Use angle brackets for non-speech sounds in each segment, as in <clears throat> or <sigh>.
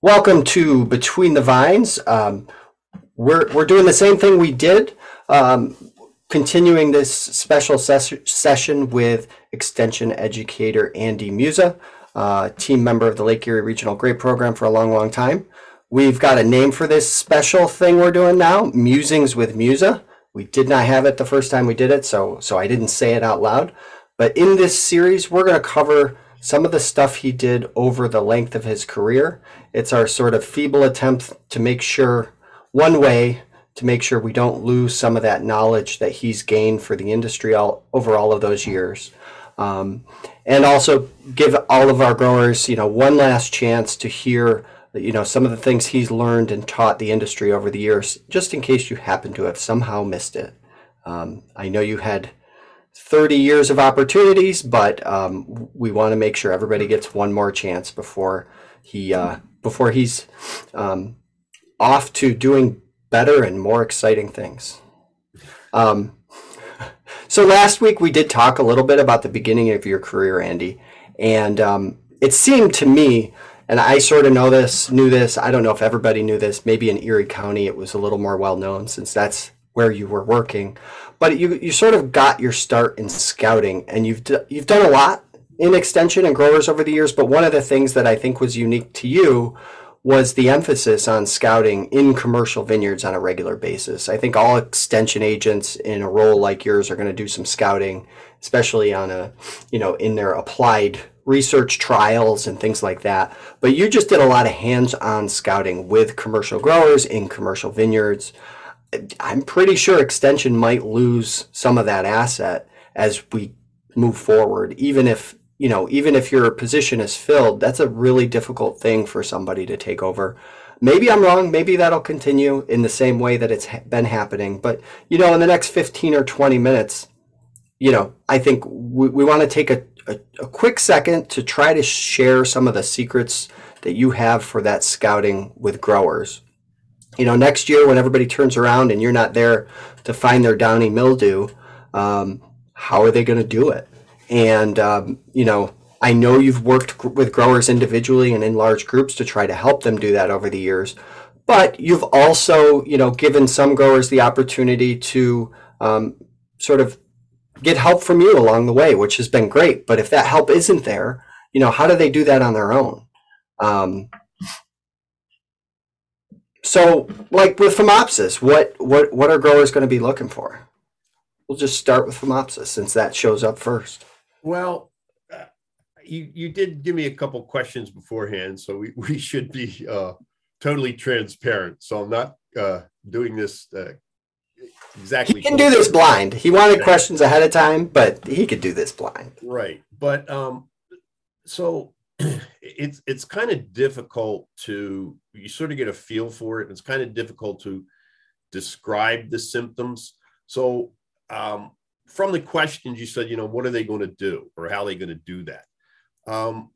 Welcome to Between the Vines. Um, we're, we're doing the same thing we did, um, continuing this special ses- session with Extension educator Andy Muza, uh, team member of the Lake Erie Regional Grape Program for a long, long time. We've got a name for this special thing we're doing now, Musings with Muza. We did not have it the first time we did it, so so I didn't say it out loud. But in this series, we're going to cover some of the stuff he did over the length of his career. It's our sort of feeble attempt to make sure, one way, to make sure we don't lose some of that knowledge that he's gained for the industry all, over all of those years. Um, and also give all of our growers, you know, one last chance to hear, you know, some of the things he's learned and taught the industry over the years, just in case you happen to have somehow missed it. Um, I know you had 30 years of opportunities, but um, we want to make sure everybody gets one more chance before he uh, before he's um, off to doing better and more exciting things. Um, so last week we did talk a little bit about the beginning of your career, Andy, and um, it seemed to me, and I sort of know this, knew this. I don't know if everybody knew this. Maybe in Erie County it was a little more well known since that's where you were working but you you sort of got your start in scouting, and you've d- you've done a lot in extension and growers over the years. But one of the things that I think was unique to you was the emphasis on scouting in commercial vineyards on a regular basis. I think all extension agents in a role like yours are going to do some scouting, especially on a you know in their applied research trials and things like that. But you just did a lot of hands-on scouting with commercial growers in commercial vineyards. I'm pretty sure extension might lose some of that asset as we move forward. Even if, you know, even if your position is filled, that's a really difficult thing for somebody to take over. Maybe I'm wrong. Maybe that'll continue in the same way that it's been happening. But, you know, in the next 15 or 20 minutes, you know, I think we, we want to take a, a, a quick second to try to share some of the secrets that you have for that scouting with growers you know, next year when everybody turns around and you're not there to find their downy mildew, um, how are they going to do it? And um, you know, I know you've worked with growers individually and in large groups to try to help them do that over the years, but you've also, you know, given some growers the opportunity to um, sort of get help from you along the way, which has been great. But if that help isn't there, you know, how do they do that on their own? So, like with Phomopsis, what what what are growers going to be looking for? We'll just start with Phomopsis since that shows up first. Well, uh, you you did give me a couple questions beforehand, so we, we should be uh, totally transparent. So I'm not uh, doing this uh, exactly. He can do this blind. He wanted questions ahead of time, but he could do this blind. Right, but um, so <clears throat> it's it's kind of difficult to you sort of get a feel for it. And It's kind of difficult to describe the symptoms. So um, from the questions you said, you know, what are they going to do or how are they going to do that? Um,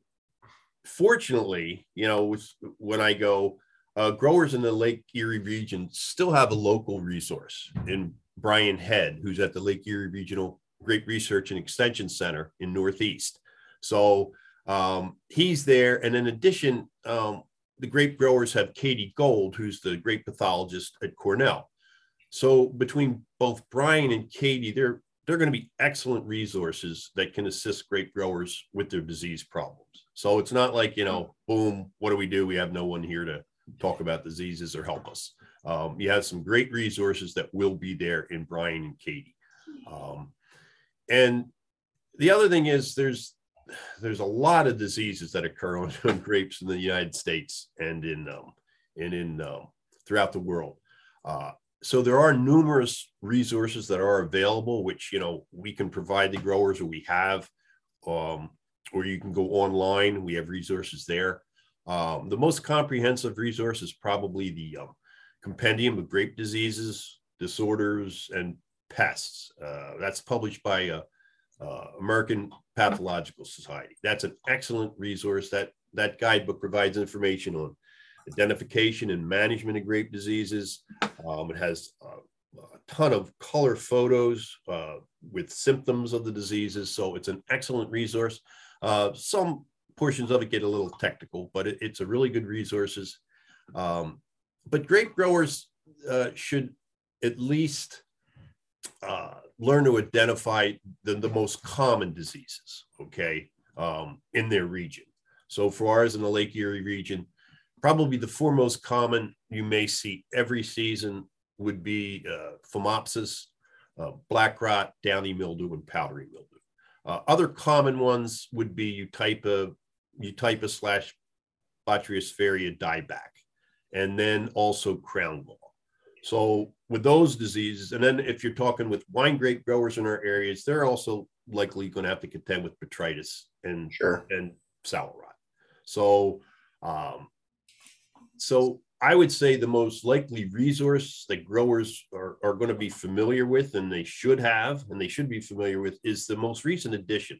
fortunately, you know, when I go, uh, growers in the Lake Erie region still have a local resource in Bryan Hed, who's at the Lake Erie Regional Grape Research and Extension Center in Northeast. So um, he's there. And in addition, um, the grape growers have Katie Gold, who's the grape pathologist at Cornell. So between both Bryan and Katie, they're they're going to be excellent resources that can assist grape growers with their disease problems. So it's not like you know, boom, what do we do? We have no one here to talk about diseases or help us. Um, you have some great resources that will be there in Bryan and Katie. Um, and the other thing is there's there's a lot of diseases that occur <laughs> on, on grapes in the United States and in um, and in um, throughout the world. Uh, so there are numerous resources that are available, which you know we can provide the growers, or we have, um, or you can go online. We have resources there. Um, the most comprehensive resource is probably the um, compendium of grape diseases, disorders, and pests. Uh, that's published by uh, uh, American Pathological Society. That's an excellent resource. That that guidebook provides information on identification and management of grape diseases. Um, it has a, ton of color photos uh, with symptoms of the diseases. So it's an excellent resource. Uh, some portions of it get a little technical, but it, it's a really good resources. Um, but grape growers uh, should at least uh, learn to identify the, the most common diseases, okay, um, in their region. So for ours in the Lake Erie region, probably the four most common you may see every season would be uh, phomopsis, uh, black rot, downy mildew, and powdery mildew. Uh, other common ones would be Eutypa, Eutypa slash Botryosphaeria dieback, and then also crown gall. So with those diseases, and then if you're talking with wine grape growers in our areas, they're also likely going to have to contend with botrytis and Sure. and sour rot. So, um, so I would say the most likely resource that growers are, are going to be familiar with, and they should have, and they should be familiar with, is the most recent edition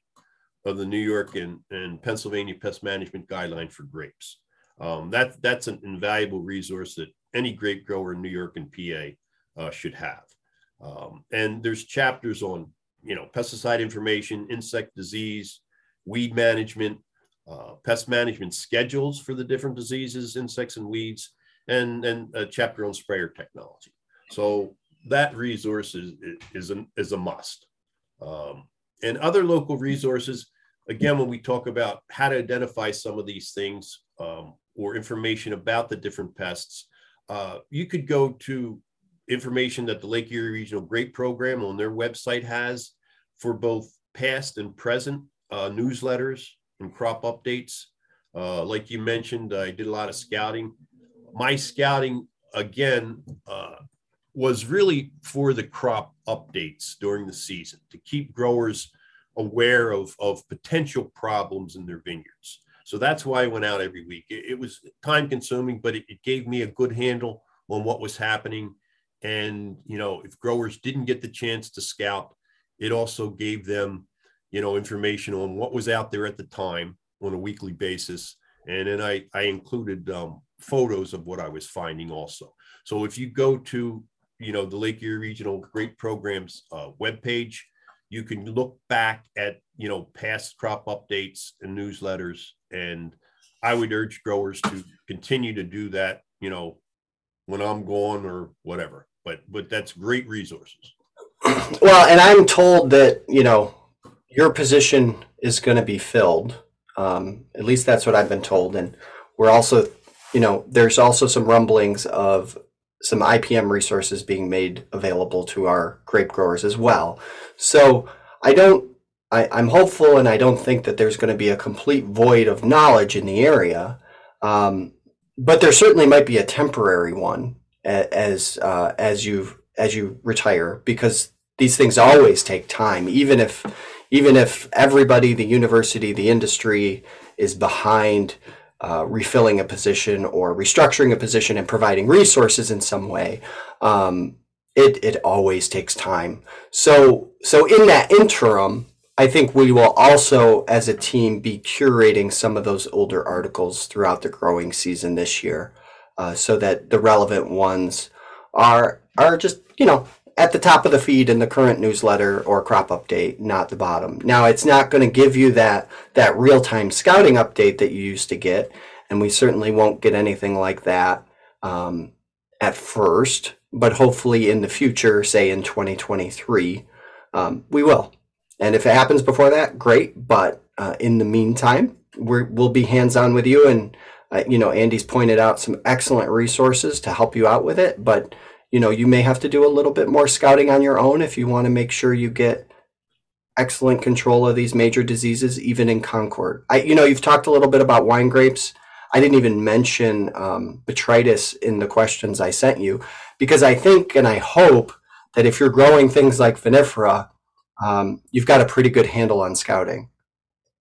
of the New York and, and Pennsylvania Pest Management Guideline for grapes. Um, that that's an invaluable resource that any grape grower in New York and PA uh, should have. Um, and there's chapters on you know pesticide information, insect disease, weed management, uh, pest management schedules for the different diseases, insects and weeds, and and a chapter on sprayer technology. So that resource is is a, is a must. Um, and other local resources, again, when we talk about how to identify some of these things um, or information about the different pests, uh, you could go to information that the Lake Erie Regional Grape Program on their website has for both past and present uh, newsletters and crop updates. Uh, like you mentioned, I did a lot of scouting. My scouting, again, uh, was really for the crop updates during the season to keep growers aware of, of potential problems in their vineyards. So that's why I went out every week. It, it was time consuming, but it, it gave me a good handle on what was happening. And, you know, if growers didn't get the chance to scout, it also gave them, you know, information on what was out there at the time on a weekly basis. And then I, I included um, photos of what I was finding also. So if you go to, you know, the Lake Erie Regional Grape Programs uh, webpage, you can look back at, you know, past crop updates and newsletters. And I would urge growers to continue to do that, you know, when I'm gone or whatever. But but that's great resources. Well, and I'm told that you know your position is going to be filled. Um, at least that's what I've been told, and we're also, you know, there's also some rumblings of some IPM resources being made available to our grape growers as well. So I don't, I, I'm hopeful, and I don't think that there's going to be a complete void of knowledge in the area. Um, but there certainly might be a temporary one as uh, as you as you retire because these things always take time even if even if everybody the university the industry is behind uh, refilling a position or restructuring a position and providing resources in some way um, it, it always takes time so so in that interim i think we will also as a team be curating some of those older articles throughout the growing season this year uh, so that the relevant ones are are just you know at the top of the feed in the current newsletter or crop update, not the bottom. Now it's not going to give you that that real time scouting update that you used to get, and we certainly won't get anything like that um, at first. But hopefully in the future, say in 2023, um, we will. And if it happens before that, great. But uh, in the meantime, we're, we'll be hands on with you. And uh, you know, Andy's pointed out some excellent resources to help you out with it, but you know, you may have to do a little bit more scouting on your own if you want to make sure you get excellent control of these major diseases, even in Concord. I, you know, you've talked a little bit about wine grapes. I didn't even mention um, botrytis in the questions I sent you because I think and I hope that if you're growing things like vinifera, um, you've got a pretty good handle on scouting.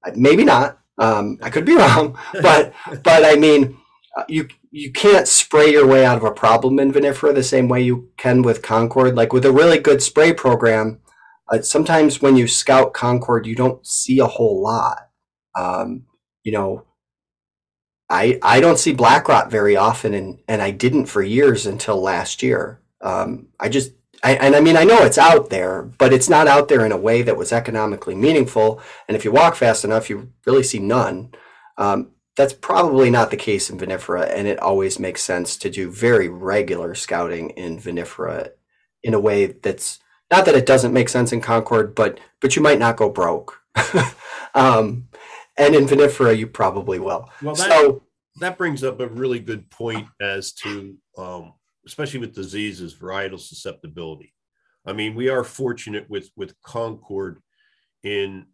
Uh, Maybe not. Um, I could be wrong, <laughs> but but I mean, uh, you you can't spray your way out of a problem in vinifera the same way you can with Concord. Like with a really good spray program, uh, sometimes when you scout Concord, you don't see a whole lot. Um, you know, I I don't see black rot very often, and and I didn't for years until last year. Um, I just I, and I mean I know it's out there, but it's not out there in a way that was economically meaningful. And if you walk fast enough, you really see none. Um, that's probably not the case in vinifera, and it always makes sense to do very regular scouting in vinifera in a way that's not that it doesn't make sense in Concord, but but you might not go broke. <laughs> um, and in vinifera, you probably will. Well, that, so that brings up a really good point as to, um, especially with diseases, varietal susceptibility. I mean, we are fortunate with with Concord in,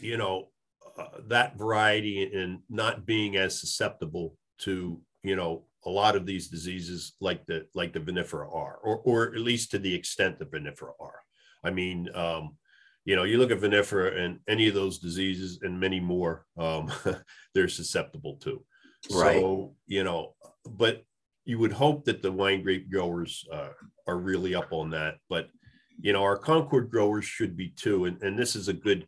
you know, uh, that variety and not being as susceptible to, you know, a lot of these diseases like the like the vinifera are, or or at least to the extent the vinifera are. I mean, um, you know, you look at vinifera and any of those diseases and many more, um, <laughs> they're susceptible to. Right. So, you know, but you would hope that the wine grape growers uh, are really up on that. But, you know, our Concord growers should be too. And, and this is a good,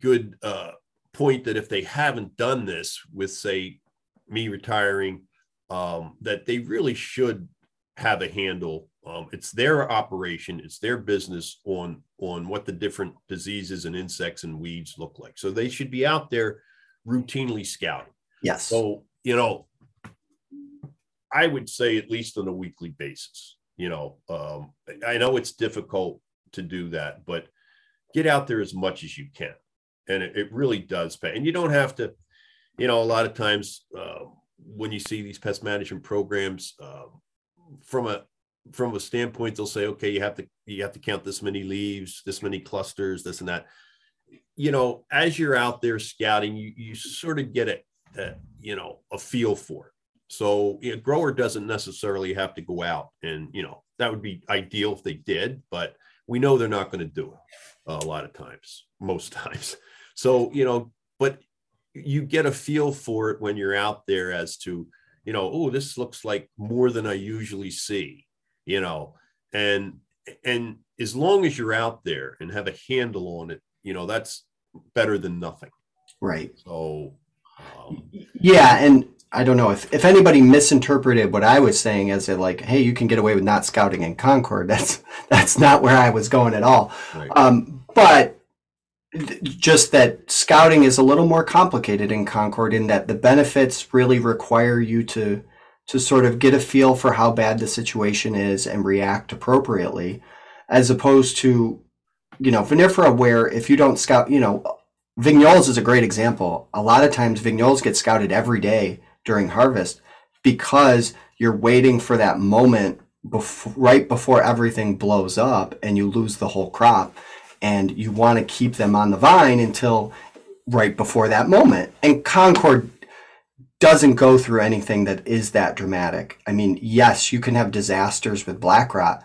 good uh, point that if they haven't done this with, say, me retiring, um, that they really should have a handle um, it's their operation, it's their business on on what the different diseases and insects and weeds look like. So they should be out there routinely scouting. Yes. So you know, I would say at least on a weekly basis. You know, um, I know it's difficult to do that, but get out there as much as you can, and it, it really does pay. And you don't have to. You know, a lot of times uh, when you see these pest management programs. Uh, from a from a standpoint they'll say okay you have to you have to count this many leaves this many clusters this and that you know as you're out there scouting you you sort of get it you know a feel for it so a grower doesn't necessarily have to go out and you know that would be ideal if they did but we know they're not going to do it a lot of times most <laughs> times so you know but you get a feel for it when you're out there as to you know oh this looks like more than i usually see you know, and and as long as you're out there and have a handle on it, you know, that's better than nothing. Right. So um, yeah, and I don't know if, if anybody misinterpreted what I was saying as a like, hey, you can get away with not scouting in Concord. <laughs> That's that's not where I was going at all. Right. Um, but just that scouting is a little more complicated in Concord in that the benefits really require you to to sort of get a feel for how bad the situation is and react appropriately, as opposed to, you know, vinifera, where if you don't scout, you know, vignoles is a great example. A lot of times vignoles get scouted every day during harvest because you're waiting for that moment before, right before everything blows up and you lose the whole crop and you want to keep them on the vine until right before that moment. And Concord doesn't go through anything that is that dramatic. I mean, yes, you can have disasters with black rot,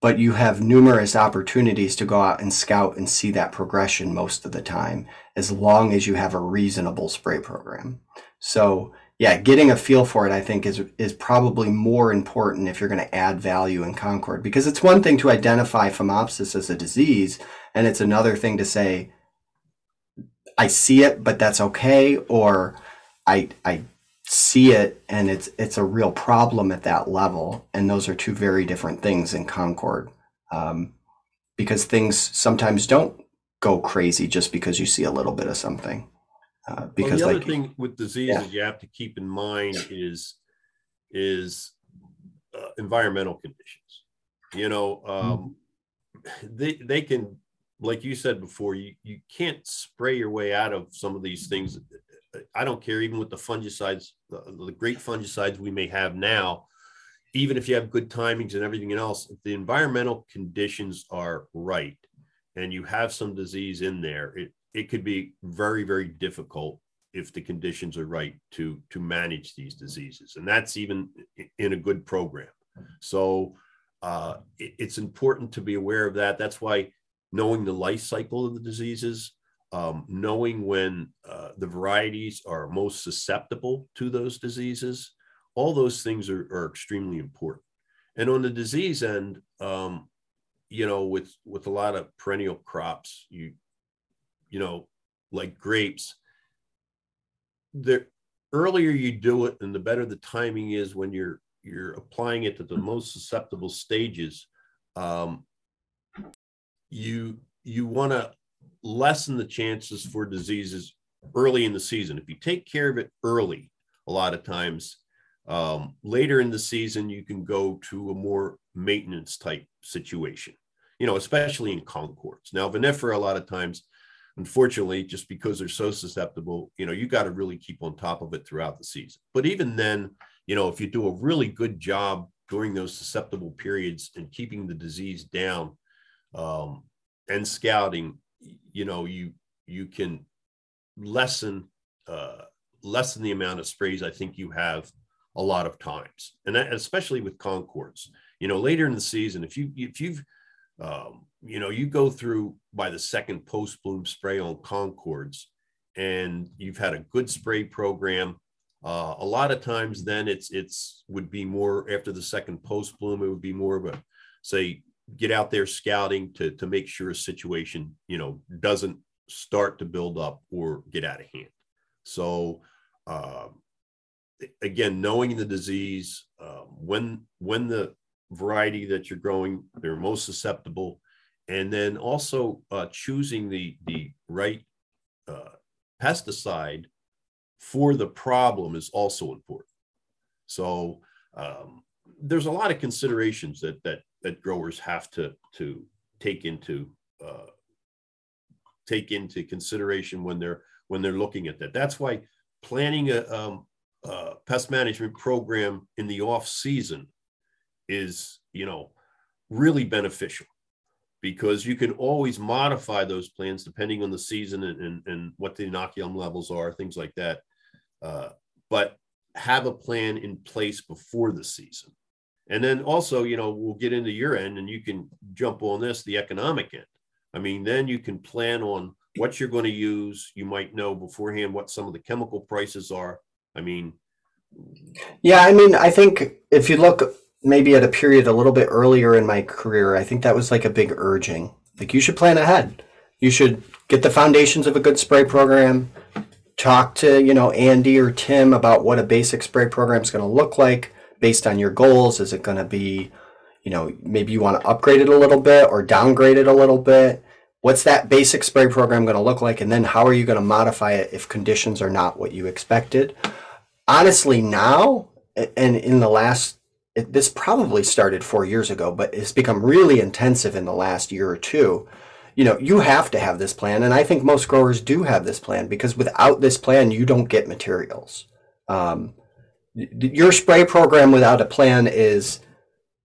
but you have numerous opportunities to go out and scout and see that progression most of the time, as long as you have a reasonable spray program. So, yeah, getting a feel for it, I think, is is probably more important if you're going to add value in Concord, because it's one thing to identify phomopsis as a disease, and it's another thing to say, I see it, but that's okay, or I I see it and it's it's a real problem at that level. And those are two very different things in concord um, because things sometimes don't go crazy just because you see a little bit of something uh, because well, the other like, thing with diseases yeah. you have to keep in mind is is uh, environmental conditions you know um, mm-hmm. they they can like you said before you you can't spray your way out of some of these things I don't care, even with the fungicides, the, the great fungicides we may have now, even if you have good timings and everything else, if the environmental conditions are right and you have some disease in there, it, it could be very, very difficult if the conditions are right to to manage these diseases. And that's even in a good program. So uh, it, it's important to be aware of that. That's why knowing the life cycle of the diseases um, knowing when uh, the varieties are most susceptible to those diseases, all those things are, are extremely important. And on the disease end, um, you know, with with a lot of perennial crops, you you know, like grapes, the earlier you do it and the better the timing is when you're you're applying it to the most susceptible stages. Um, you you want to lessen the chances for diseases early in the season. If you take care of it early, a lot of times um, later in the season, you can go to a more maintenance type situation, you know, especially in concords. Now, vinifera, a lot of times, unfortunately, just because they're so susceptible, you know, you got to really keep on top of it throughout the season. But even then, you know, if you do a really good job during those susceptible periods and keeping the disease down um, and scouting, you know, you you can lessen uh, lessen the amount of sprays I think you have a lot of times, and that, especially with concords. You know, later in the season, if you if you've um, you know you go through by the second post bloom spray on concords, and you've had a good spray program. Uh, a lot of times, then it's it's would be more after the second post bloom. It would be more of a say get out there scouting to to make sure a situation you know doesn't start to build up or get out of hand. So uh, again, knowing the disease, uh, when when the variety that you're growing, they're most susceptible, and then also uh, choosing the the right uh, pesticide for the problem is also important. So um, there's a lot of considerations that that that growers have to to take into uh, take into consideration when they're when they're looking at that. That's why planning a, um, a pest management program in the off season is you know really beneficial because you can always modify those plans depending on the season and, and, and what the inoculum levels are, things like that. Uh, but have a plan in place before the season. And then also, you know, we'll get into your end and you can jump on this, the economic end. I mean, then you can plan on what you're going to use. You might know beforehand what some of the chemical prices are. I mean, yeah, I mean, I think if you look maybe at a period a little bit earlier in my career, I think that was like a big urging. Like you should plan ahead. You should get the foundations of a good spray program. Talk to, you know, Andy or Tim about what a basic spray program is going to look like based on your goals. Is it going to be, you know, maybe you want to upgrade it a little bit or downgrade it a little bit? What's that basic spray program going to look like? And then how are you going to modify it if conditions are not what you expected? Honestly, now and in the last, this probably started four years ago, but it's become really intensive in the last year or two. You know, you have to have this plan. And I think most growers do have this plan because without this plan, you don't get materials. Um, your spray program without a plan is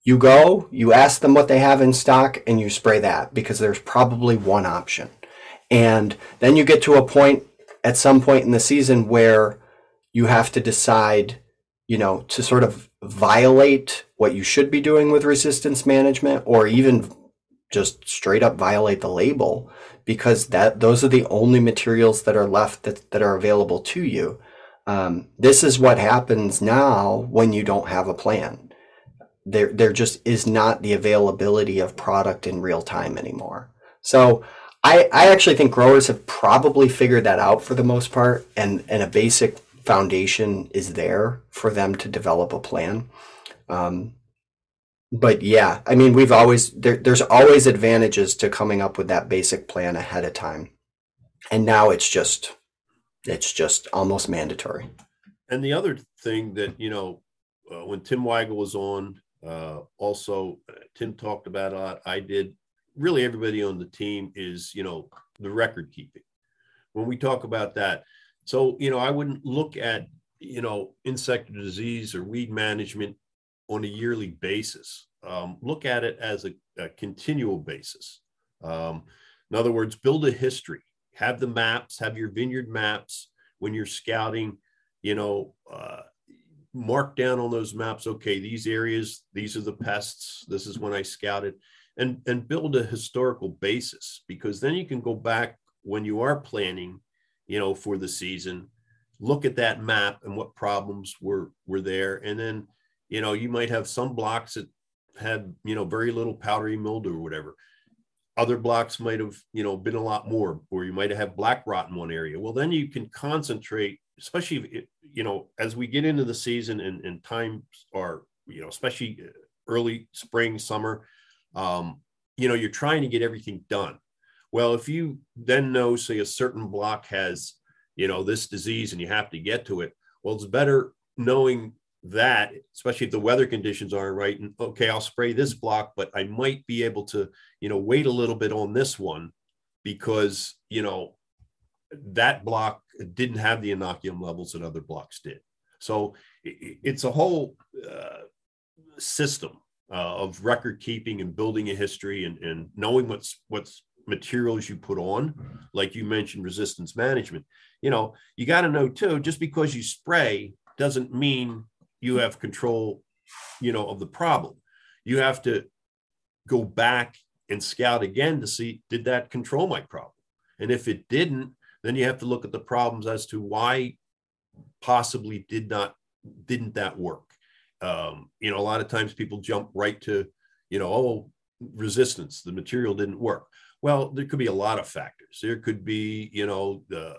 you go, you ask them what they have in stock, and you spray that because there's probably one option. And then you get to a point at some point in the season where you have to decide, you know, to sort of violate what you should be doing with resistance management or even just straight up violate the label because that those are the only materials that are left that, that are available to you. Um, this is what happens now when you don't have a plan there there just is not the availability of product in real time anymore. So I, I actually think growers have probably figured that out for the most part and, and a basic foundation is there for them to develop a plan. Um, but yeah, I mean, we've always, there, there's always advantages to coming up with that basic plan ahead of time. And now it's just, it's just almost mandatory. And the other thing that, you know, uh, when Tim Weigle was on, uh, also, Tim talked about a lot. I did. Really, everybody on the team is, you know, the record keeping. When we talk about that, so you know, I wouldn't look at you know insect disease or weed management on a yearly basis. Um, look at it as a, a continual basis. Um, in other words, build a history. Have the maps. Have your vineyard maps when you're scouting. You know, uh, mark down on those maps okay these areas these are the pests this is when i scouted and and build a historical basis because then you can go back when you are planning you know for the season. Look at that map and what problems were were there. And then you know you might have some blocks that had you know very little powdery mildew or whatever. Other blocks might have you know been a lot more or you might have black rot in one area. Well then you can concentrate especially if, you know as we get into the season and, and times are you know especially early spring summer um, you know you're trying to get everything done well if you then know say a certain block has you know, this disease and you have to get to it. Well, it's better knowing that, especially if the weather conditions aren't right. And okay, I'll spray this block, but I might be able to, you know, wait a little bit on this one because, you know, that block didn't have the inoculum levels that other blocks did. So it's a whole uh, system uh, of record keeping and building a history and, and knowing what's what's materials you put on, like you mentioned, resistance management. You know, you got to know too. Just because you spray doesn't mean you have control. You know, of the problem. You have to go back and scout again to see did that control my problem, and if it didn't, then you have to look at the problems as to why possibly did not didn't that work um, you know a lot of times people jump right to you know oh resistance the material didn't work well there could be a lot of factors there could be you know the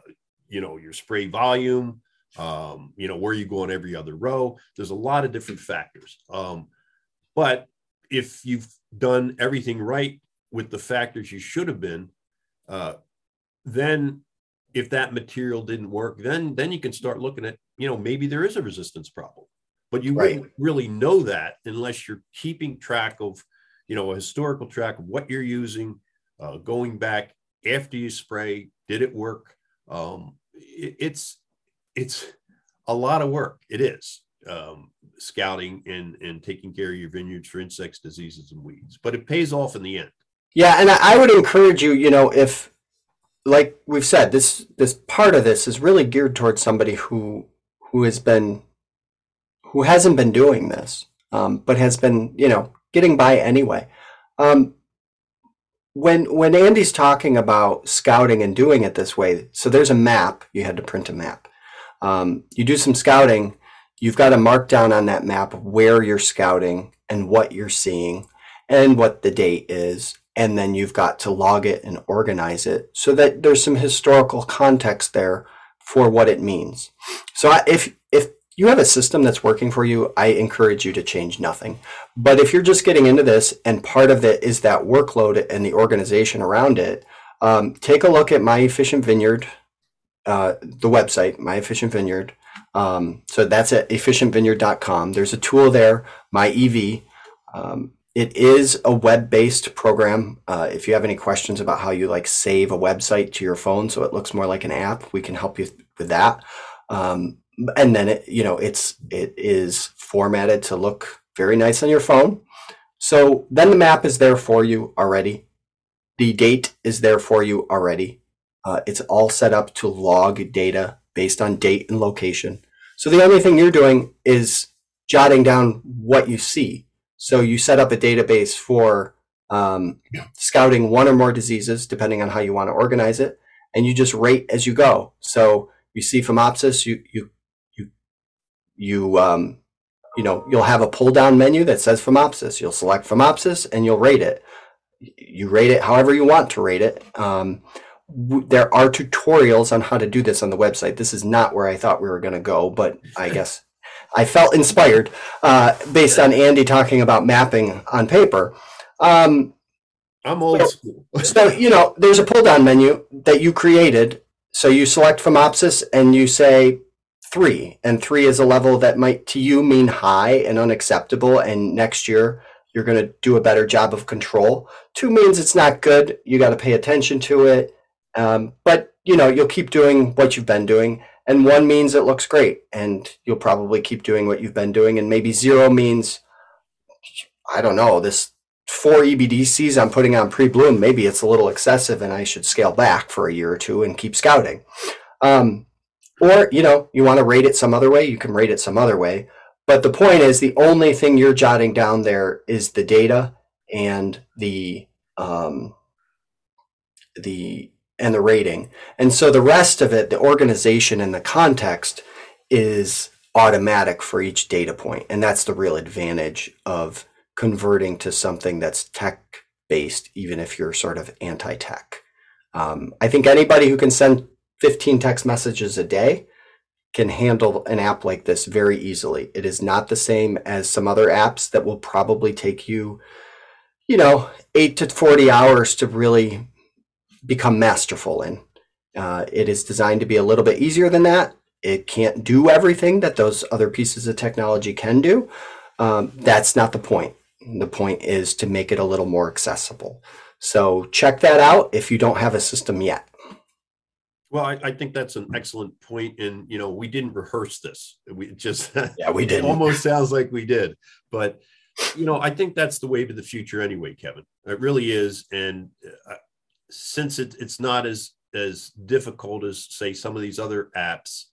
you know your spray volume um, you know where you go on every other row there's a lot of different factors um, but if you've done everything right with the factors you should have been uh, then if that material didn't work, then then you can start looking at, you know, maybe there is a resistance problem. But you right. wouldn't really know that unless you're keeping track of, you know, a historical track of what you're using, uh, going back after you spray, did it work? Um, it, it's it's a lot of work. It is um, scouting and and taking care of your vineyards for insects, diseases, and weeds. But it pays off in the end. Yeah, and I would encourage you, you know, if like we've said, this this part of this is really geared towards somebody who who has been who hasn't been doing this, um, but has been you know getting by anyway. Um, when when Andy's talking about scouting and doing it this way, so there's a map. You had to print a map. Um, you do some scouting. You've got to mark down on that map where you're scouting and what you're seeing and what the date is and then you've got to log it and organize it so that there's some historical context there for what it means. So if if you have a system that's working for you, I encourage you to change nothing. But if you're just getting into this and part of it is that workload and the organization around it, um, take a look at My Efficient Vineyard, uh, the website, My Efficient Vineyard. Um, so that's at efficientvineyard.com. There's a tool there, My EV. Um, it is a web-based program. Uh, if you have any questions about how you like save a website to your phone so it looks more like an app, we can help you with that. Um, and then it, you know, it's it is formatted to look very nice on your phone. So then the map is there for you already. The date is there for you already. Uh, it's all set up to log data based on date and location. So the only thing you're doing is jotting down what you see so you set up a database for um, scouting one or more diseases, depending on how you want to organize it, and you just rate as you go. So you see Phomopsis, you you you um, you know you'll have a pull down menu that says Phomopsis. You'll select Phomopsis and you'll rate it. You rate it however you want to rate it. Um, there are tutorials on how to do this on the website. This is not where I thought we were going to go, but I <laughs> guess I felt inspired uh, based on Andy talking about mapping on paper. Um, I'm old so, school. <laughs> so, you know, there's a pull down menu that you created. So you select Phomopsis and you say three, and three is a level that might to you mean high and unacceptable. And next year you're going to do a better job of control. Two means it's not good. You got to pay attention to it. Um, but you know, you'll keep doing what you've been doing and one means it looks great and you'll probably keep doing what you've been doing and maybe zero means i don't know this four ebdcs i'm putting on pre-bloom maybe it's a little excessive and i should scale back for a year or two and keep scouting um, or you know you want to rate it some other way you can rate it some other way but the point is the only thing you're jotting down there is the data and the um, the and the rating. And so the rest of it, the organization and the context is automatic for each data point. And that's the real advantage of converting to something that's tech based, even if you're sort of anti tech. Um, I think anybody who can send 15 text messages a day can handle an app like this very easily. It is not the same as some other apps that will probably take you, you know, eight to 40 hours to really become masterful in. Uh, it is designed to be a little bit easier than that. It can't do everything that those other pieces of technology can do. Um, that's not the point. The point is to make it a little more accessible. So check that out if you don't have a system yet. Well, I, I think that's an excellent point, and you know, we didn't rehearse this. We just <laughs> Yeah, we did. almost sounds like we did, but you know, I think that's the wave of the future anyway, Kevin. It really is, and uh, since it, it's not as as difficult as say some of these other apps,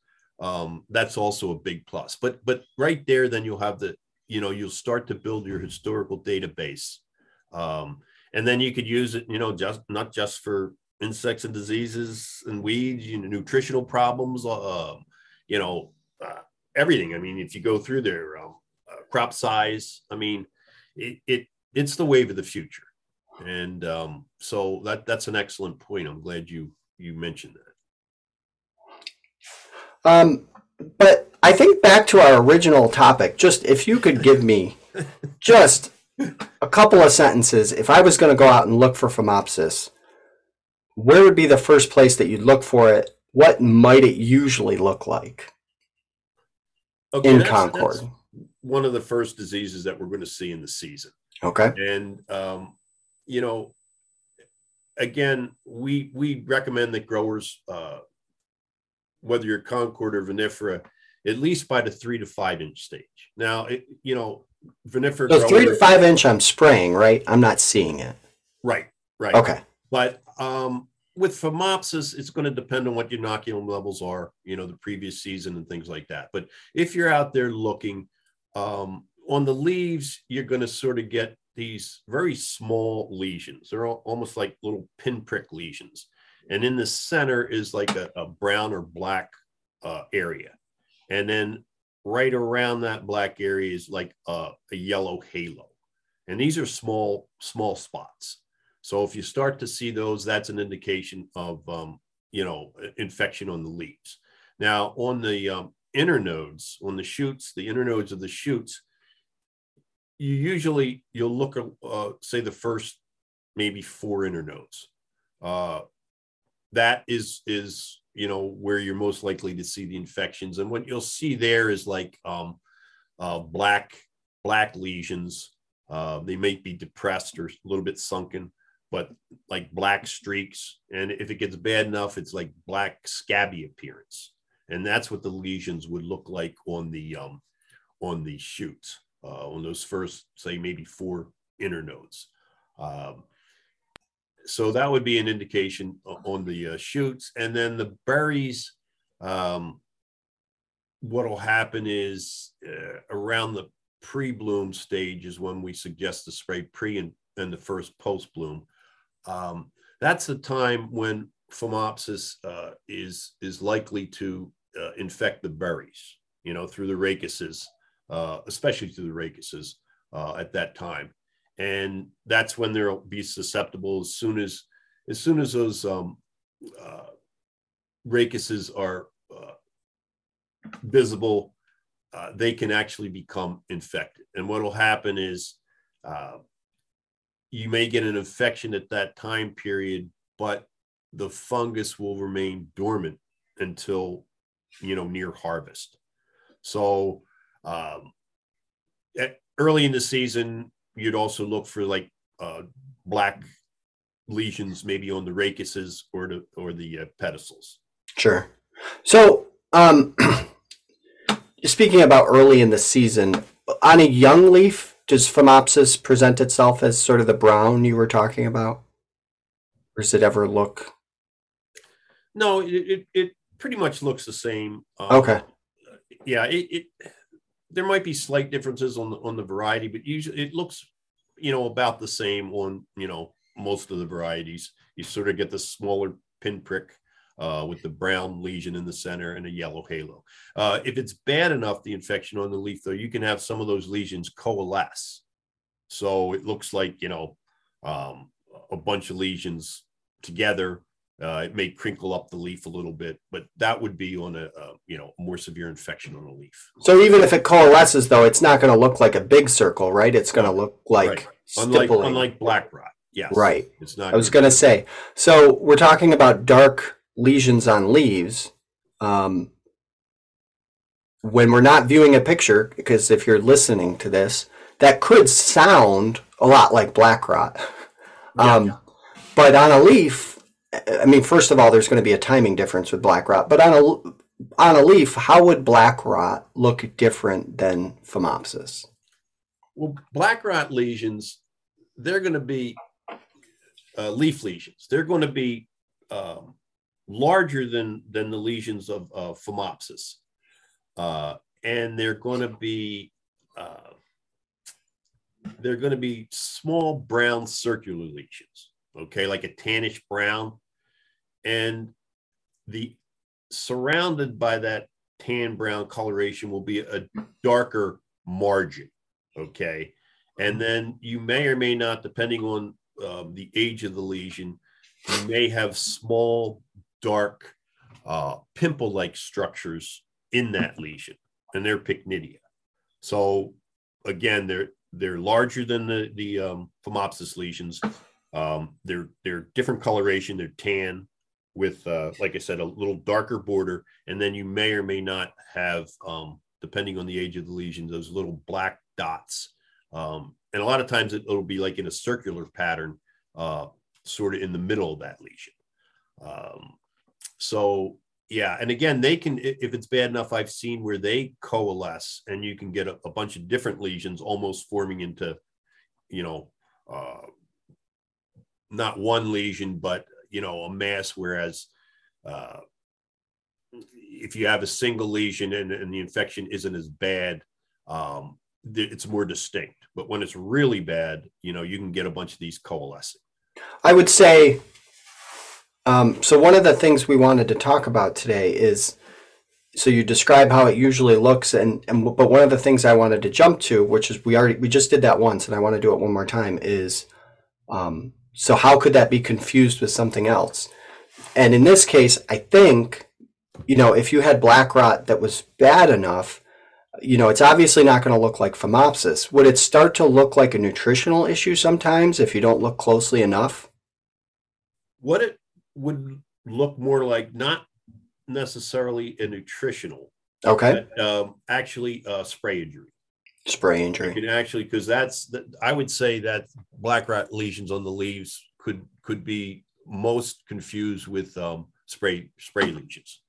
um, that's also a big plus. But but right there, then you'll have the you know you'll start to build your historical database, um, and then you could use it, you know, just not just for insects and diseases and weeds, you know, nutritional problems, uh, you know, uh, everything. I mean, if you go through there, um, uh, crop size, I mean, it, it it's the wave of the future, and um, so that that's an excellent point. I'm glad you you mentioned that. Um, but I think back to our original topic, just if you could give me <laughs> just a couple of sentences, if I was going to go out and look for Phomopsis, where would be the first place that you'd look for it? What might it usually look like Okay, in that's- Concord? that's one of the first diseases that we're going to see in the season. Okay. and um, you know again we we recommend that growers uh, whether you're concord or vinifera at least by the three to five inch stage now it, you know vinifera So three to five inch, I'm spraying, right? I'm not seeing it. right right Okay. but um, with phomopsis it's going to depend on what your inoculum levels are you know the previous season and things like that. But if you're out there looking um, on the leaves you're going to sort of get these very small lesions. They're al- almost like little pinprick lesions. And in the center is like a, a brown or black uh, area. And then right around that black area is like a, a yellow halo. And these are small small spots so if you start to see those, that's an indication of um, you know infection on the leaves. Now on the um, internodes, on the shoots, the internodes of the shoots, you usually you'll look at uh, say the first maybe four internodes. Uh, that is is you know where you're most likely to see the infections, and what you'll see there is like um, uh, black black lesions. Uh, they may be depressed or a little bit sunken but like black streaks. And if it gets bad enough, it's like black scabby appearance. And that's what the lesions would look like on the um, on the shoots, uh, on those first, say, maybe four internodes. Um, so that would be an indication on the uh, shoots. And then the berries, um, what will happen is uh, around the pre-bloom stage is when we suggest to spray pre and, and the first post-bloom um, that's the time when phomopsis uh, is is likely to uh, infect the berries, you know, through the rachises, uh, especially through the rachises uh, at that time, and that's when they'll be susceptible as soon as as soon as those um, uh, are uh, visible, they can actually become infected, and what will happen is. You may get an infection at that time period, but the fungus will remain dormant until you know near harvest. So um, at, early in the season, you'd also look for like uh, black lesions, maybe on the rachises or the or the uh, pedicels. Sure. So, um, <clears throat> speaking about early in the season, on a young leaf, does Phomopsis present itself as sort of the brown you were talking about? Or does it ever look? No, it it, it pretty much looks the same. Um, Okay. Yeah, it, it there might be slight differences on the on the variety, but usually it looks, you know, about the same on you know most of the varieties. You sort of get the smaller pinprick uh, with the brown lesion in the center and a yellow halo. Uh, if it's bad enough, the infection on the leaf, though, you can have some of those lesions coalesce. So it looks like, you know, um, a bunch of lesions together. Uh, it may crinkle up the leaf a little bit, but that would be on a, a you know more severe infection on a leaf. So even if it coalesces, though, it's not going to look like a big circle, right? It's going to look like Right. Unlike unlike black rot, yes, Right. It's not. I was going to say. So we're talking about dark lesions on leaves, um, when we're not viewing a picture, because if you're listening to this, that could sound a lot like black rot. Um, but on a leaf, I mean, first of all, there's going to be a timing difference with black rot. But on a on a leaf, how would black rot look different than phomopsis? Well, black rot lesions, they're going to be uh, leaf lesions. They're going to be um, larger than than the lesions of uh, phomopsis, uh, and they're going to be uh, they're going to be small brown circular lesions, okay, like a tannish brown. And the surrounded by that tan brown coloration will be a darker margin, okay. And then you may or may not, depending on um, the age of the lesion, you may have small, dark, uh, pimple like structures in that <laughs> lesion, and they're pycnidia. So, again, they're they're larger than the the um, phomopsis lesions. Um, they're they're different coloration. They're tan with, uh, like I said, a little darker border, and then you may or may not have, um, depending on the age of the lesion, those little black dots. Um, and a lot of times it, will be like in a circular pattern, uh, sort of in the middle of that lesion. Um, so yeah, and again, they can if it's bad enough. I've seen where they coalesce, and you can get a, a bunch of different lesions almost forming into, you know, uh, not one lesion, but you know, a mass. Whereas, uh, if you have a single lesion and, and the infection isn't as bad, um, it's more distinct. But when it's really bad, you know, you can get a bunch of these coalescing. I would say um, so one of the things we wanted to talk about today is so you describe how it usually looks and, and but one of the things I wanted to jump to, which is we already we just did that once and I want to do it one more time, is um, so how could that be confused with something else? And in this case, I think, you know, if you had black rot that was bad enough, you know, it's obviously not going to look like phomopsis. Would it start to look like a nutritional issue sometimes if you don't look closely enough? What it would look more like not necessarily a nutritional, okay, but, um, actually a spray injury. Spray injury. You can actually because that's the, I would say that black rot lesions on the leaves could could be most confused with um, spray spray lesions.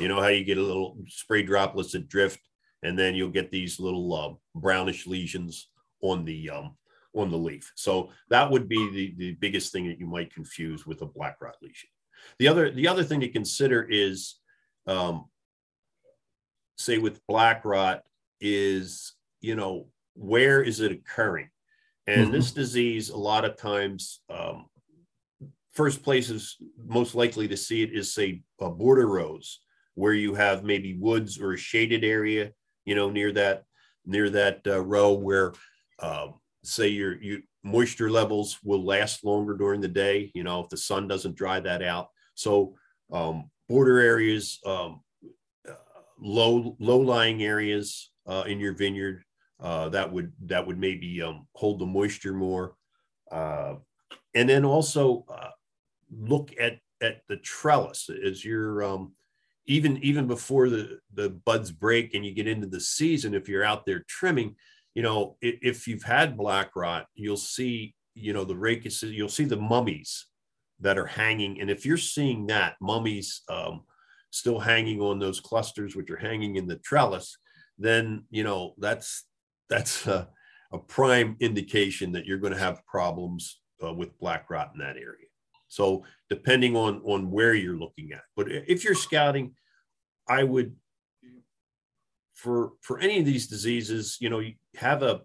You know how you get a little spray droplets that drift, and then you'll get these little uh, brownish lesions on the um, on the leaf. So that would be the, the biggest thing that you might confuse with a black rot lesion. The other the other thing to consider is, um, say with black rot, is you know where is it occurring, and mm-hmm. this disease a lot of times. Um, first places most likely to see it is say uh, border rows where you have maybe woods or a shaded area you know near that near that uh, row where um, say your you moisture levels will last longer during the day you know if the sun doesn't dry that out. So um, border areas um, uh, low low lying areas uh, in your vineyard uh, that would that would maybe um, hold the moisture more. Uh, and then also uh, look at at the trellis. As you're um, even even before the the buds break and you get into the season if you're out there trimming you know, if you've had black rot, you'll see, you know, the rachis, you'll see the mummies that are hanging. And if you're seeing that, mummies um, still hanging on those clusters, which are hanging in the trellis, then, you know, that's, that's a, a prime indication that you're going to have problems uh, with black rot in that area. So depending on, on where you're looking at, but if you're scouting, I would for for any of these diseases, you know, you have a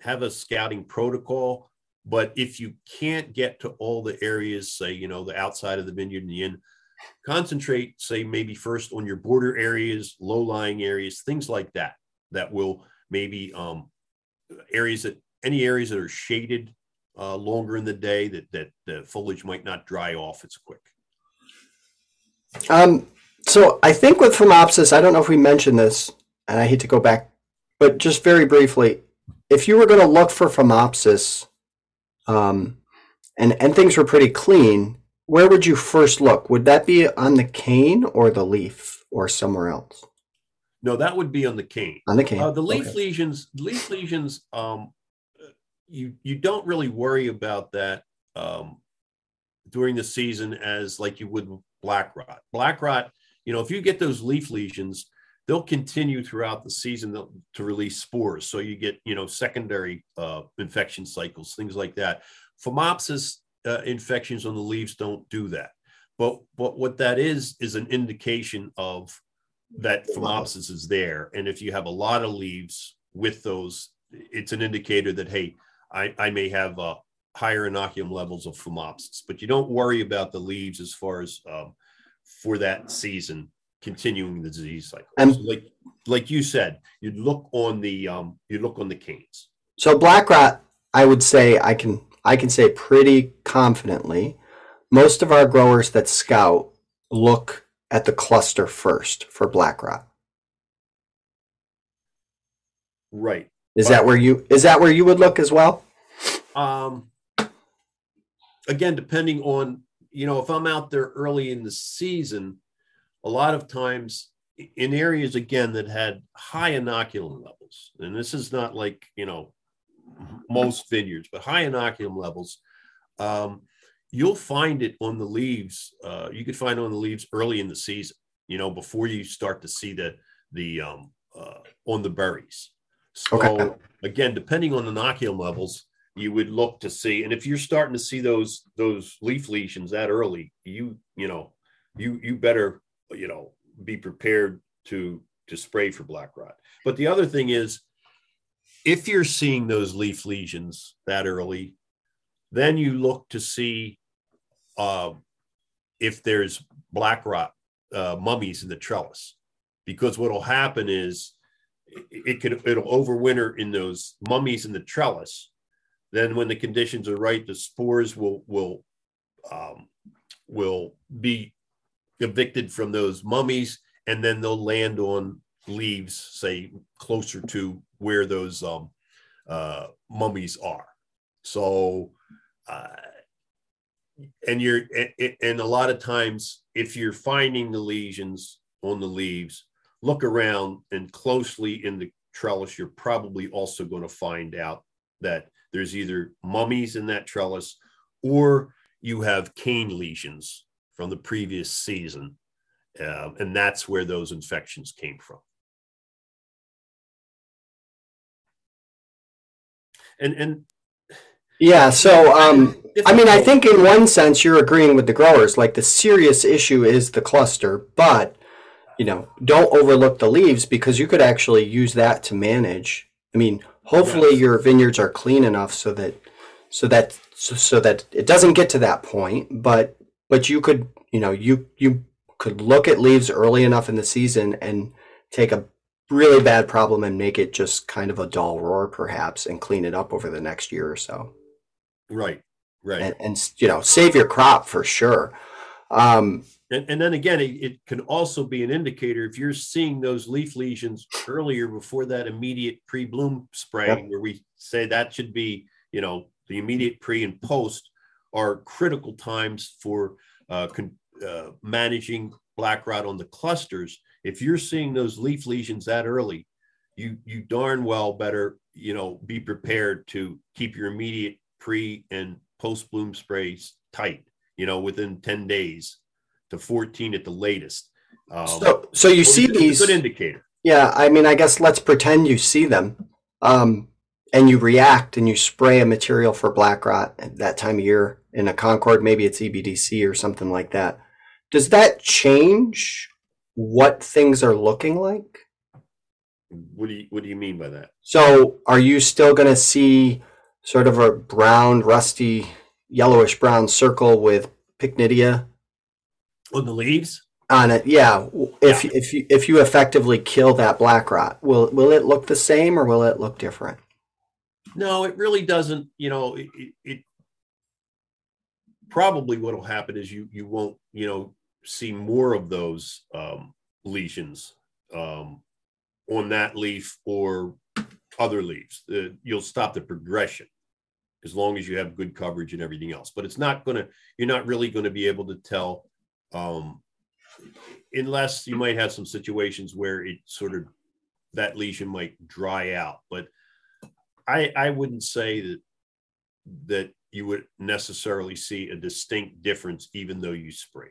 have a scouting protocol. But if you can't get to all the areas, say, you know, the outside of the vineyard and the inn, concentrate, say, maybe first on your border areas, low lying areas, things like that, that will maybe um, areas that any areas that are shaded uh, longer in the day that that the foliage might not dry off as quick. Um, so I think with Phomopsis, I don't know if we mentioned this, and I hate to go back, but just very briefly, if you were going to look for phomopsis, um, and and things were pretty clean, where would you first look? Would that be on the cane or the leaf or somewhere else? No, that would be on the cane. On the cane. Uh, the leaf Okay. lesions, leaf lesions, um, you you don't really worry about that um, during the season as like you would black rot. Black rot, you know, if you get those leaf lesions, they'll continue throughout the season to- release spores. So you get you know secondary uh, infection cycles, things like that. Phomopsis uh, infections on the leaves don't do that. But but what that is is an indication of that phomopsis is there. And if you have a lot of leaves with those, it's an indicator that, hey, I, I may have uh, higher inoculum levels of phomopsis. But you don't worry about the leaves as far as um, for that season continuing the disease cycle. And- So like like you said, you'd look on the um, you look on the canes. So black rot, I would say I can I can say pretty confidently, most of our growers that scout look at the cluster first for black rot. Right. Is that where you is that where you would look as well? Um, again, depending on, you know, if I'm out there early in the season, a lot of times in areas again that had high inoculum levels, and this is not like, you know, most vineyards, but high inoculum levels, um, you'll find it on the leaves. Uh, you could find on the leaves early in the season, you know, before you start to see the, the, um, uh, on the berries. So Okay. again, depending on the inoculum levels, you would look to see and if you're starting to see those those leaf lesions that early you you know you you better you know be prepared to to spray for black rot. But the other thing is if you're seeing those leaf lesions that early then you look to see uh, if there's black rot uh, mummies in the trellis. Because what will happen is it could it'll overwinter in those mummies in the trellis. Then when the conditions are right, the spores will will um, will be evicted from those mummies, and then they'll land on leaves, say closer to where those um, uh, mummies are. So, uh, and you're and- and a lot of times, if you're finding the lesions on the leaves, look around and closely in the trellis. You're probably also going to find out that there's either mummies in that trellis or you have cane lesions from the previous season. Um, and that's where those infections came from. And, and Yeah, so um I mean I think in one sense you're agreeing with the growers like the serious issue is the cluster, but you know, don't overlook the leaves because you could actually use that to manage. I mean, hopefully Yes. your vineyards are clean enough so that so that so, so that it doesn't get to that point, but but you could, you know, you you could look at leaves early enough in the season and take a really bad problem and make it just kind of a dull roar perhaps and clean it up over the next year or so. Right, right. and, and you know save your crop for sure. Um And, and then again, it, it can also be an indicator if you're seeing those leaf lesions earlier before that immediate pre-bloom spraying, where we say that should be, you know, the immediate pre and post are critical times for uh, con- uh, managing black rot on the clusters. If you're seeing those leaf lesions that early, you you darn well better, you know, be prepared to keep your immediate pre and post bloom sprays tight. You know, within ten days to 14 at the latest. Um, so so you see these good indicator. yeah i mean i guess let's pretend you see them um and you react and you spray a material for black rot at that time of year in a concord maybe it's ebdc or something like that does that change what things are looking like What do you What do you mean by that? So, are you still going to see sort of a brown, rusty, yellowish brown circle with pycnidia On the leaves? on it? Yeah. If if you if you effectively kill that black rot, will will it look the same or will it look different? No, it really doesn't. You know, it, it, it probably what will happen is you you won't you know see more of those um, lesions um, on that leaf or other leaves. Uh, you'll stop the progression. as long as you have good coverage and everything else. But it's not going to, you're not really going to be able to tell um, unless you might have some situations where it sort of that lesion might dry out. But I I wouldn't say that that you would necessarily see a distinct difference even though you sprayed.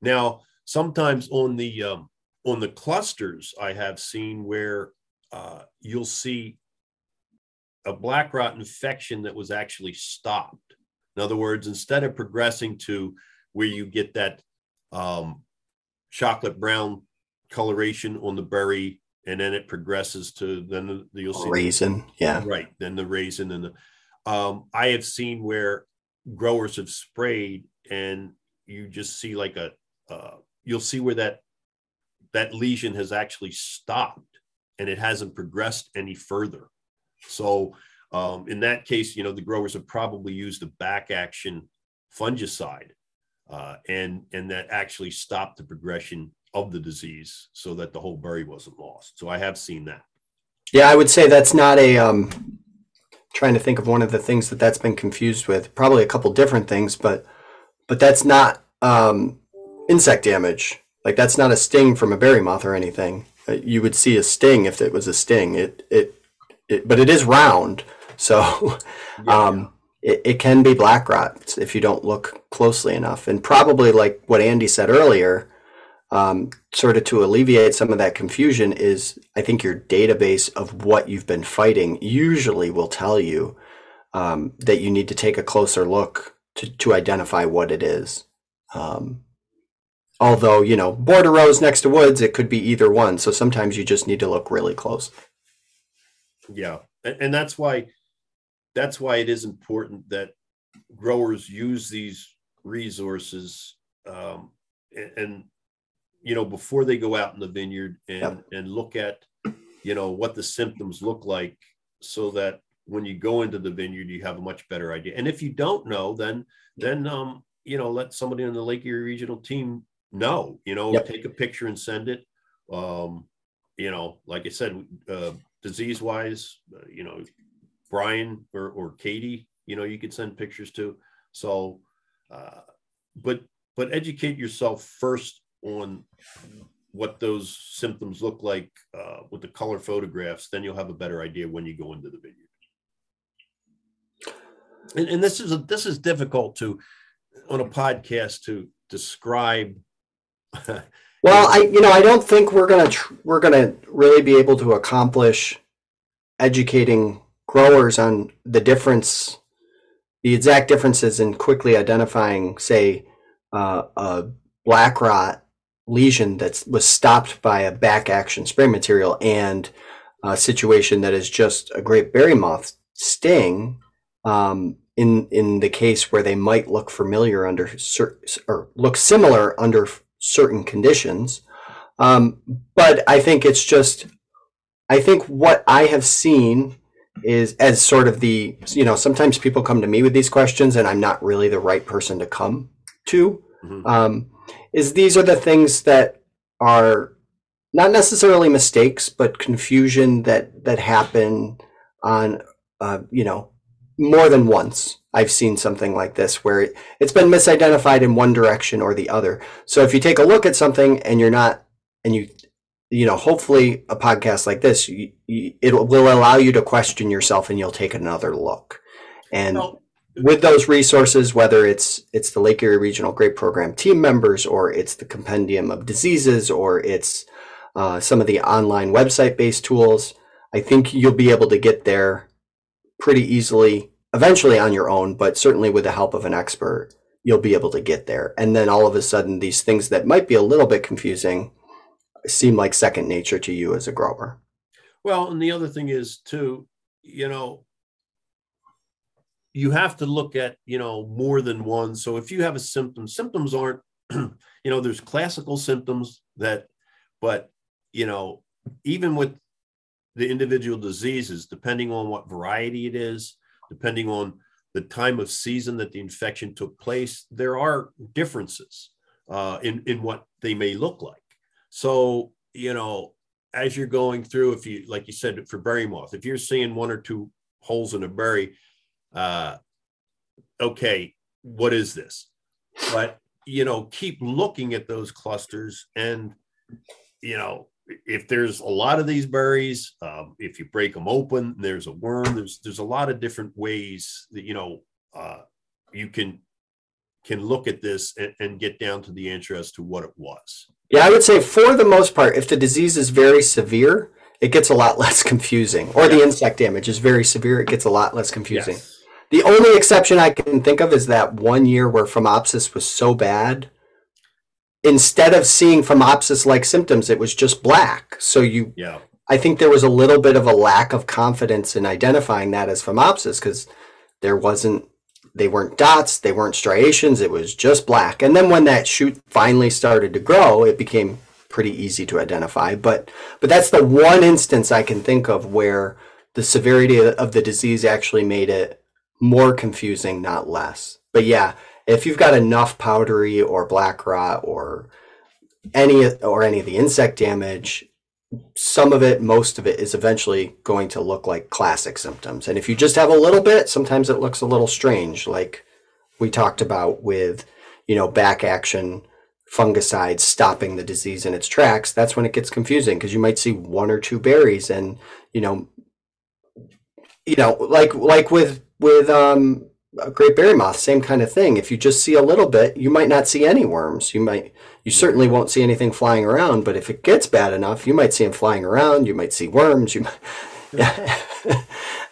Now, sometimes on the um, on the clusters, I have seen where uh, you'll see a black rot infection that was actually stopped. In other words, instead of progressing to where you get that um, chocolate brown coloration on the berry, and then it progresses to then the, you'll see raisin, the, yeah, right. Then the raisin and the um, I have seen where growers have sprayed, and you just see like a uh, you'll see where that that lesion has actually stopped and it hasn't progressed any further. So um, in that case, you know, the growers have probably used a back action fungicide uh, and, and that actually stopped the progression of the disease so that the whole berry wasn't lost. So I have seen that. Yeah, I would say that's not a, um, trying to think of one of the things that that's been confused with, probably a couple different things, but, but that's not, um, insect damage. Like that's not a sting from a berry moth or anything. Uh, you would see a sting if it was a sting. It, it, it but it is round. So, <laughs> um, it, it can be black rot if you don't look closely enough. And probably like what Andy said earlier, um, sort of to alleviate some of that confusion is I think your database of what you've been fighting usually will tell you um, that you need to take a closer look to, to identify what it is. Um, although, you know, border rows next to woods, it could be either one. So sometimes you just need to look really close. Yeah. And, that's why that's why it is important that growers use these resources um, and, you know before they go out in the vineyard and yep. and look at you know what the symptoms look like so that when you go into the vineyard you have a much better idea and if you don't know then then um you know let somebody on the lake erie regional team know you know yep. take a picture and send it um you know like i said uh, disease wise uh, you know Bryan or, or Katie, you know, you could send pictures to. So, uh, but but educate yourself first on what those symptoms look like uh, with the color photographs. Then you'll have a better idea when you go into the vineyard. And, and this is a, this is difficult to on a podcast to describe. <laughs> well, I you know I don't think we're gonna tr- we're gonna really be able to accomplish educating growers on the difference, the exact differences in quickly identifying, say, uh, a black rot lesion that was stopped by a back action spray material and a situation that is just a grape berry moth sting. Um, in in the case where they might look familiar under cer- or look similar under certain conditions, um, but I think it's just I think what I have seen is as sort of the you know sometimes people come to me with these questions and i'm not really the right person to come to mm-hmm. um, is these are the things that are not necessarily mistakes but confusion that that happen on uh, you know more than once i've seen something like this where it, it's been misidentified in one direction or the other so if you take a look at something and you're not and you you know, hopefully a podcast like this, you, you, it will allow you to question yourself and you'll take another look. And well, with those resources, whether it's it's the Lake Erie Regional Grape Program team members, or it's the compendium of diseases, or it's uh, some of the online website based tools, I think you'll be able to get there pretty easily, eventually on your own, but certainly with the help of an expert, you'll be able to get there. And then all of a sudden, these things that might be a little bit confusing seem like second nature to you as a grower. Well, and the other thing is too, you know, you have to look at, you know, more than one. So if you have a symptom, symptoms aren't, <clears throat> you know, there's classical symptoms that, but, you know, even with the individual diseases, depending on what variety it is, depending on the time of season that the infection took place, there are differences uh, in, in what they may look like. So, you know, as you're going through, if you, like you said, for berry moth, if you're seeing one or two holes in a berry, uh, okay, what is this? But you know, keep looking at those clusters, and you know, if there's a lot of these berries, um, if you break them open, there's a worm. There's there's a lot of different ways that you know uh, you can can look at this and, and get down to the answer as to what it was. Yeah, I would say for the most part, if the disease is very severe, it gets a lot <laughs> less confusing. Or the insect damage is very severe, it gets a lot less confusing. Yes. The only exception I can think of is that one year where Phomopsis was so bad. Instead of seeing Phomopsis like symptoms, it was just black. So you, Yeah. I think there was a little bit of a lack of confidence in identifying that as Phomopsis because there wasn't, they weren't dots, they weren't striations, it was just black. And then when that shoot finally started to grow, it became pretty easy to identify. But but that's the one instance I can think of where the severity of the disease actually made it more confusing, not less. But yeah, if you've got enough powdery or black rot or any or any of the insect damage, some of it, most of it is eventually going to look like classic symptoms. And if you just have a little bit, sometimes it looks a little strange, like we talked about with, you know, back action fungicides stopping the disease in its tracks. That's when it gets confusing because you might see one or two berries and, you know, you know, like like with with um a grape berry moth, same kind of thing. If you just see a little bit, you might not see any worms. You might, you certainly won't see anything flying around. But if it gets bad enough, you might see them flying around. You might see worms. You might. <laughs> <laughs>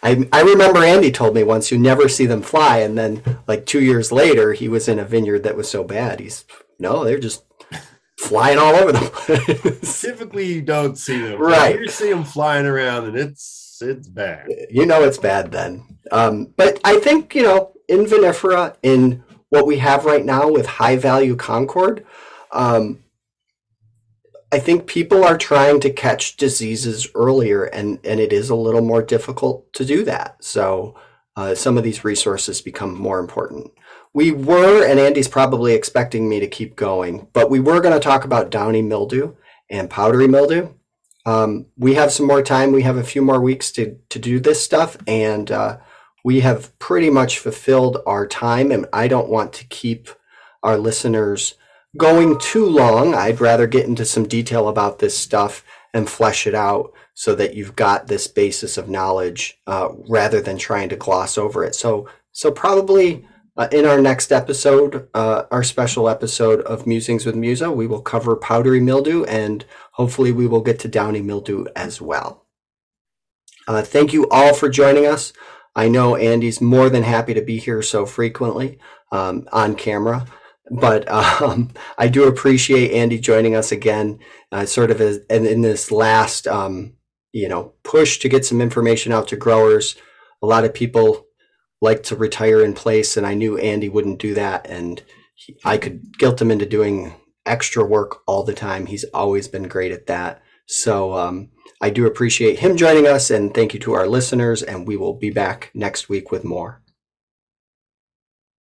I I remember Andy told me once you never see them fly, and then like two years later, he was in a vineyard that was so bad. He's no, they're just flying all over the <laughs> place. Typically, you don't see them. Right. You see them flying around, and it's it's bad. you know it's bad then. Um, but I think you know in vinifera, in what we have right now with high value Concord, um, I think people are trying to catch diseases earlier, and and it is a little more difficult to do that. So uh, some of these resources become more important. We were, and Andy's probably expecting me to keep going, but we were going to talk about downy mildew and powdery mildew. Um, we have some more time. We have a few more weeks to to do this stuff, and uh, we have pretty much fulfilled our time. And I don't want to keep our listeners going too long. I'd rather get into some detail about this stuff and flesh it out so that you've got this basis of knowledge uh, rather than trying to gloss over it. So so probably. Uh, in our next episode, uh, our special episode of Musings with Muza, we will cover powdery mildew and hopefully we will get to downy mildew as well. Uh, thank you all for joining us. I know Andy's more than happy to be here so frequently um, on camera, but <laughs> um, I do appreciate Andy joining us again, uh, sort of as, in, in this last, um, you know, push to get some information out to growers. A lot of people like to retire in place, and I knew Andy wouldn't do that, and he, I could guilt him into doing extra work all the time. He's always been great at that. So um, I do appreciate him joining us, and thank you to our listeners. And we will be back next week with more.